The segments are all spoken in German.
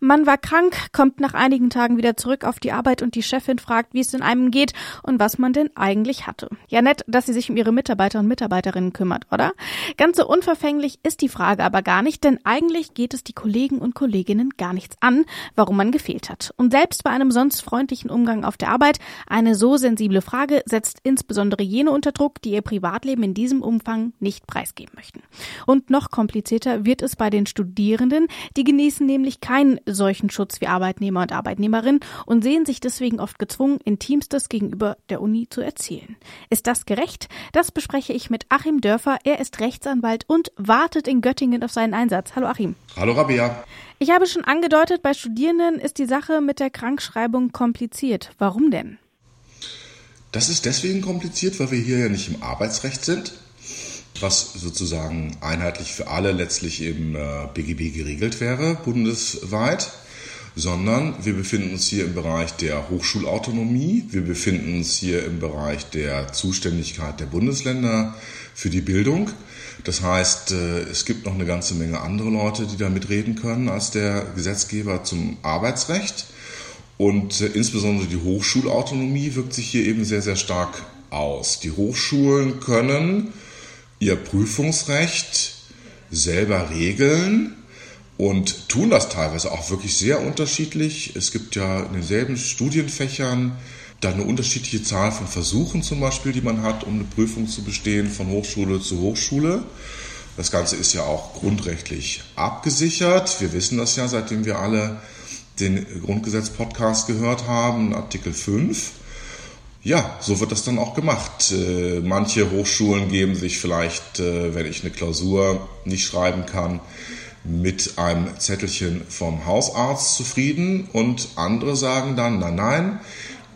Man war krank, kommt nach einigen Tagen wieder zurück auf die Arbeit und die Chefin fragt, wie es in einem geht und was man denn eigentlich hatte. Ja, nett, dass sie sich um ihre Mitarbeiter und Mitarbeiterinnen kümmert, oder? Ganz so unverfänglich ist die Frage aber gar nicht, denn eigentlich geht es die Kollegen und Kolleginnen gar nichts an, warum man gefehlt hat. Und selbst bei einem sonst freundlichen Umgang auf der Arbeit, eine so sensible Frage setzt insbesondere jene unter Druck, die ihr Privatleben in diesem Umfang nicht preisgeben möchten. Und noch komplizierter wird es bei den Studierenden, die genießen nämlich keinen solchen Schutz wie Arbeitnehmer und Arbeitnehmerinnen und sehen sich deswegen oft gezwungen, Intimstes gegenüber der Uni zu erzählen. Ist das gerecht? Das bespreche ich mit Achim Dörfer. Er ist Rechtsanwalt und wartet in Göttingen auf seinen Einsatz. Hallo Achim. Hallo Rabia. Ich habe schon angedeutet, bei Studierenden ist die Sache mit der Krankschreibung kompliziert. Warum denn? Das ist deswegen kompliziert, weil wir hier ja nicht im Arbeitsrecht sind, was sozusagen einheitlich für alle letztlich im BGB äh, geregelt wäre, bundesweit, sondern wir befinden uns hier im Bereich der Hochschulautonomie, wir befinden uns hier im Bereich der Zuständigkeit der Bundesländer für die Bildung. Das heißt, äh, es gibt noch eine ganze Menge andere Leute, die da mitreden können als der Gesetzgeber zum Arbeitsrecht. Und äh, insbesondere die Hochschulautonomie wirkt sich hier eben sehr, sehr stark aus. Die Hochschulen können ihr Prüfungsrecht selber regeln und tun das teilweise auch wirklich sehr unterschiedlich. Es gibt ja in denselben Studienfächern dann eine unterschiedliche Zahl von Versuchen zum Beispiel, die man hat, um eine Prüfung zu bestehen von Hochschule zu Hochschule. Das Ganze ist ja auch grundrechtlich abgesichert. Wir wissen das ja, seitdem wir alle den Grundgesetz-Podcast gehört haben, Artikel 5. Ja, so wird das dann auch gemacht. Äh, manche Hochschulen geben sich vielleicht, äh, wenn ich eine Klausur nicht schreiben kann, mit einem Zettelchen vom Hausarzt zufrieden und andere sagen dann, nein, nein,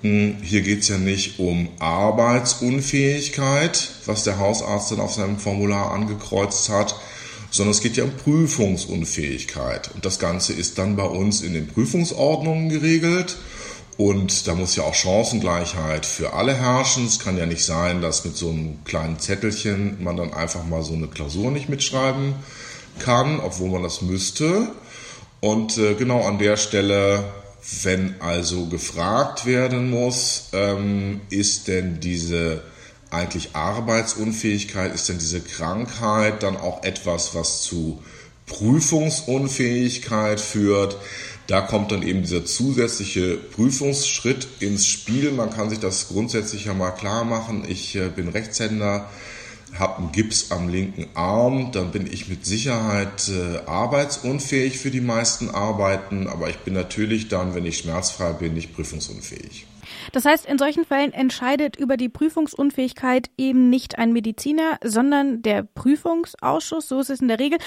hm, hier geht es ja nicht um Arbeitsunfähigkeit, was der Hausarzt dann auf seinem Formular angekreuzt hat, sondern es geht ja um Prüfungsunfähigkeit. Und das Ganze ist dann bei uns in den Prüfungsordnungen geregelt. Und da muss ja auch Chancengleichheit für alle herrschen. Es kann ja nicht sein, dass mit so einem kleinen Zettelchen man dann einfach mal so eine Klausur nicht mitschreiben kann, obwohl man das müsste. Und äh, genau an der Stelle, wenn also gefragt werden muss, ähm, ist denn diese eigentlich Arbeitsunfähigkeit, ist denn diese Krankheit dann auch etwas, was zu Prüfungsunfähigkeit führt? Da kommt dann eben dieser zusätzliche Prüfungsschritt ins Spiel. Man kann sich das grundsätzlich ja mal klar machen. Ich äh, bin Rechtshänder, habe einen Gips am linken Arm, dann bin ich mit Sicherheit äh, arbeitsunfähig für die meisten Arbeiten, aber ich bin natürlich dann, wenn ich schmerzfrei bin, nicht prüfungsunfähig. Das heißt, in solchen Fällen entscheidet über die Prüfungsunfähigkeit eben nicht ein Mediziner, sondern der Prüfungsausschuss. So ist es in der Regel.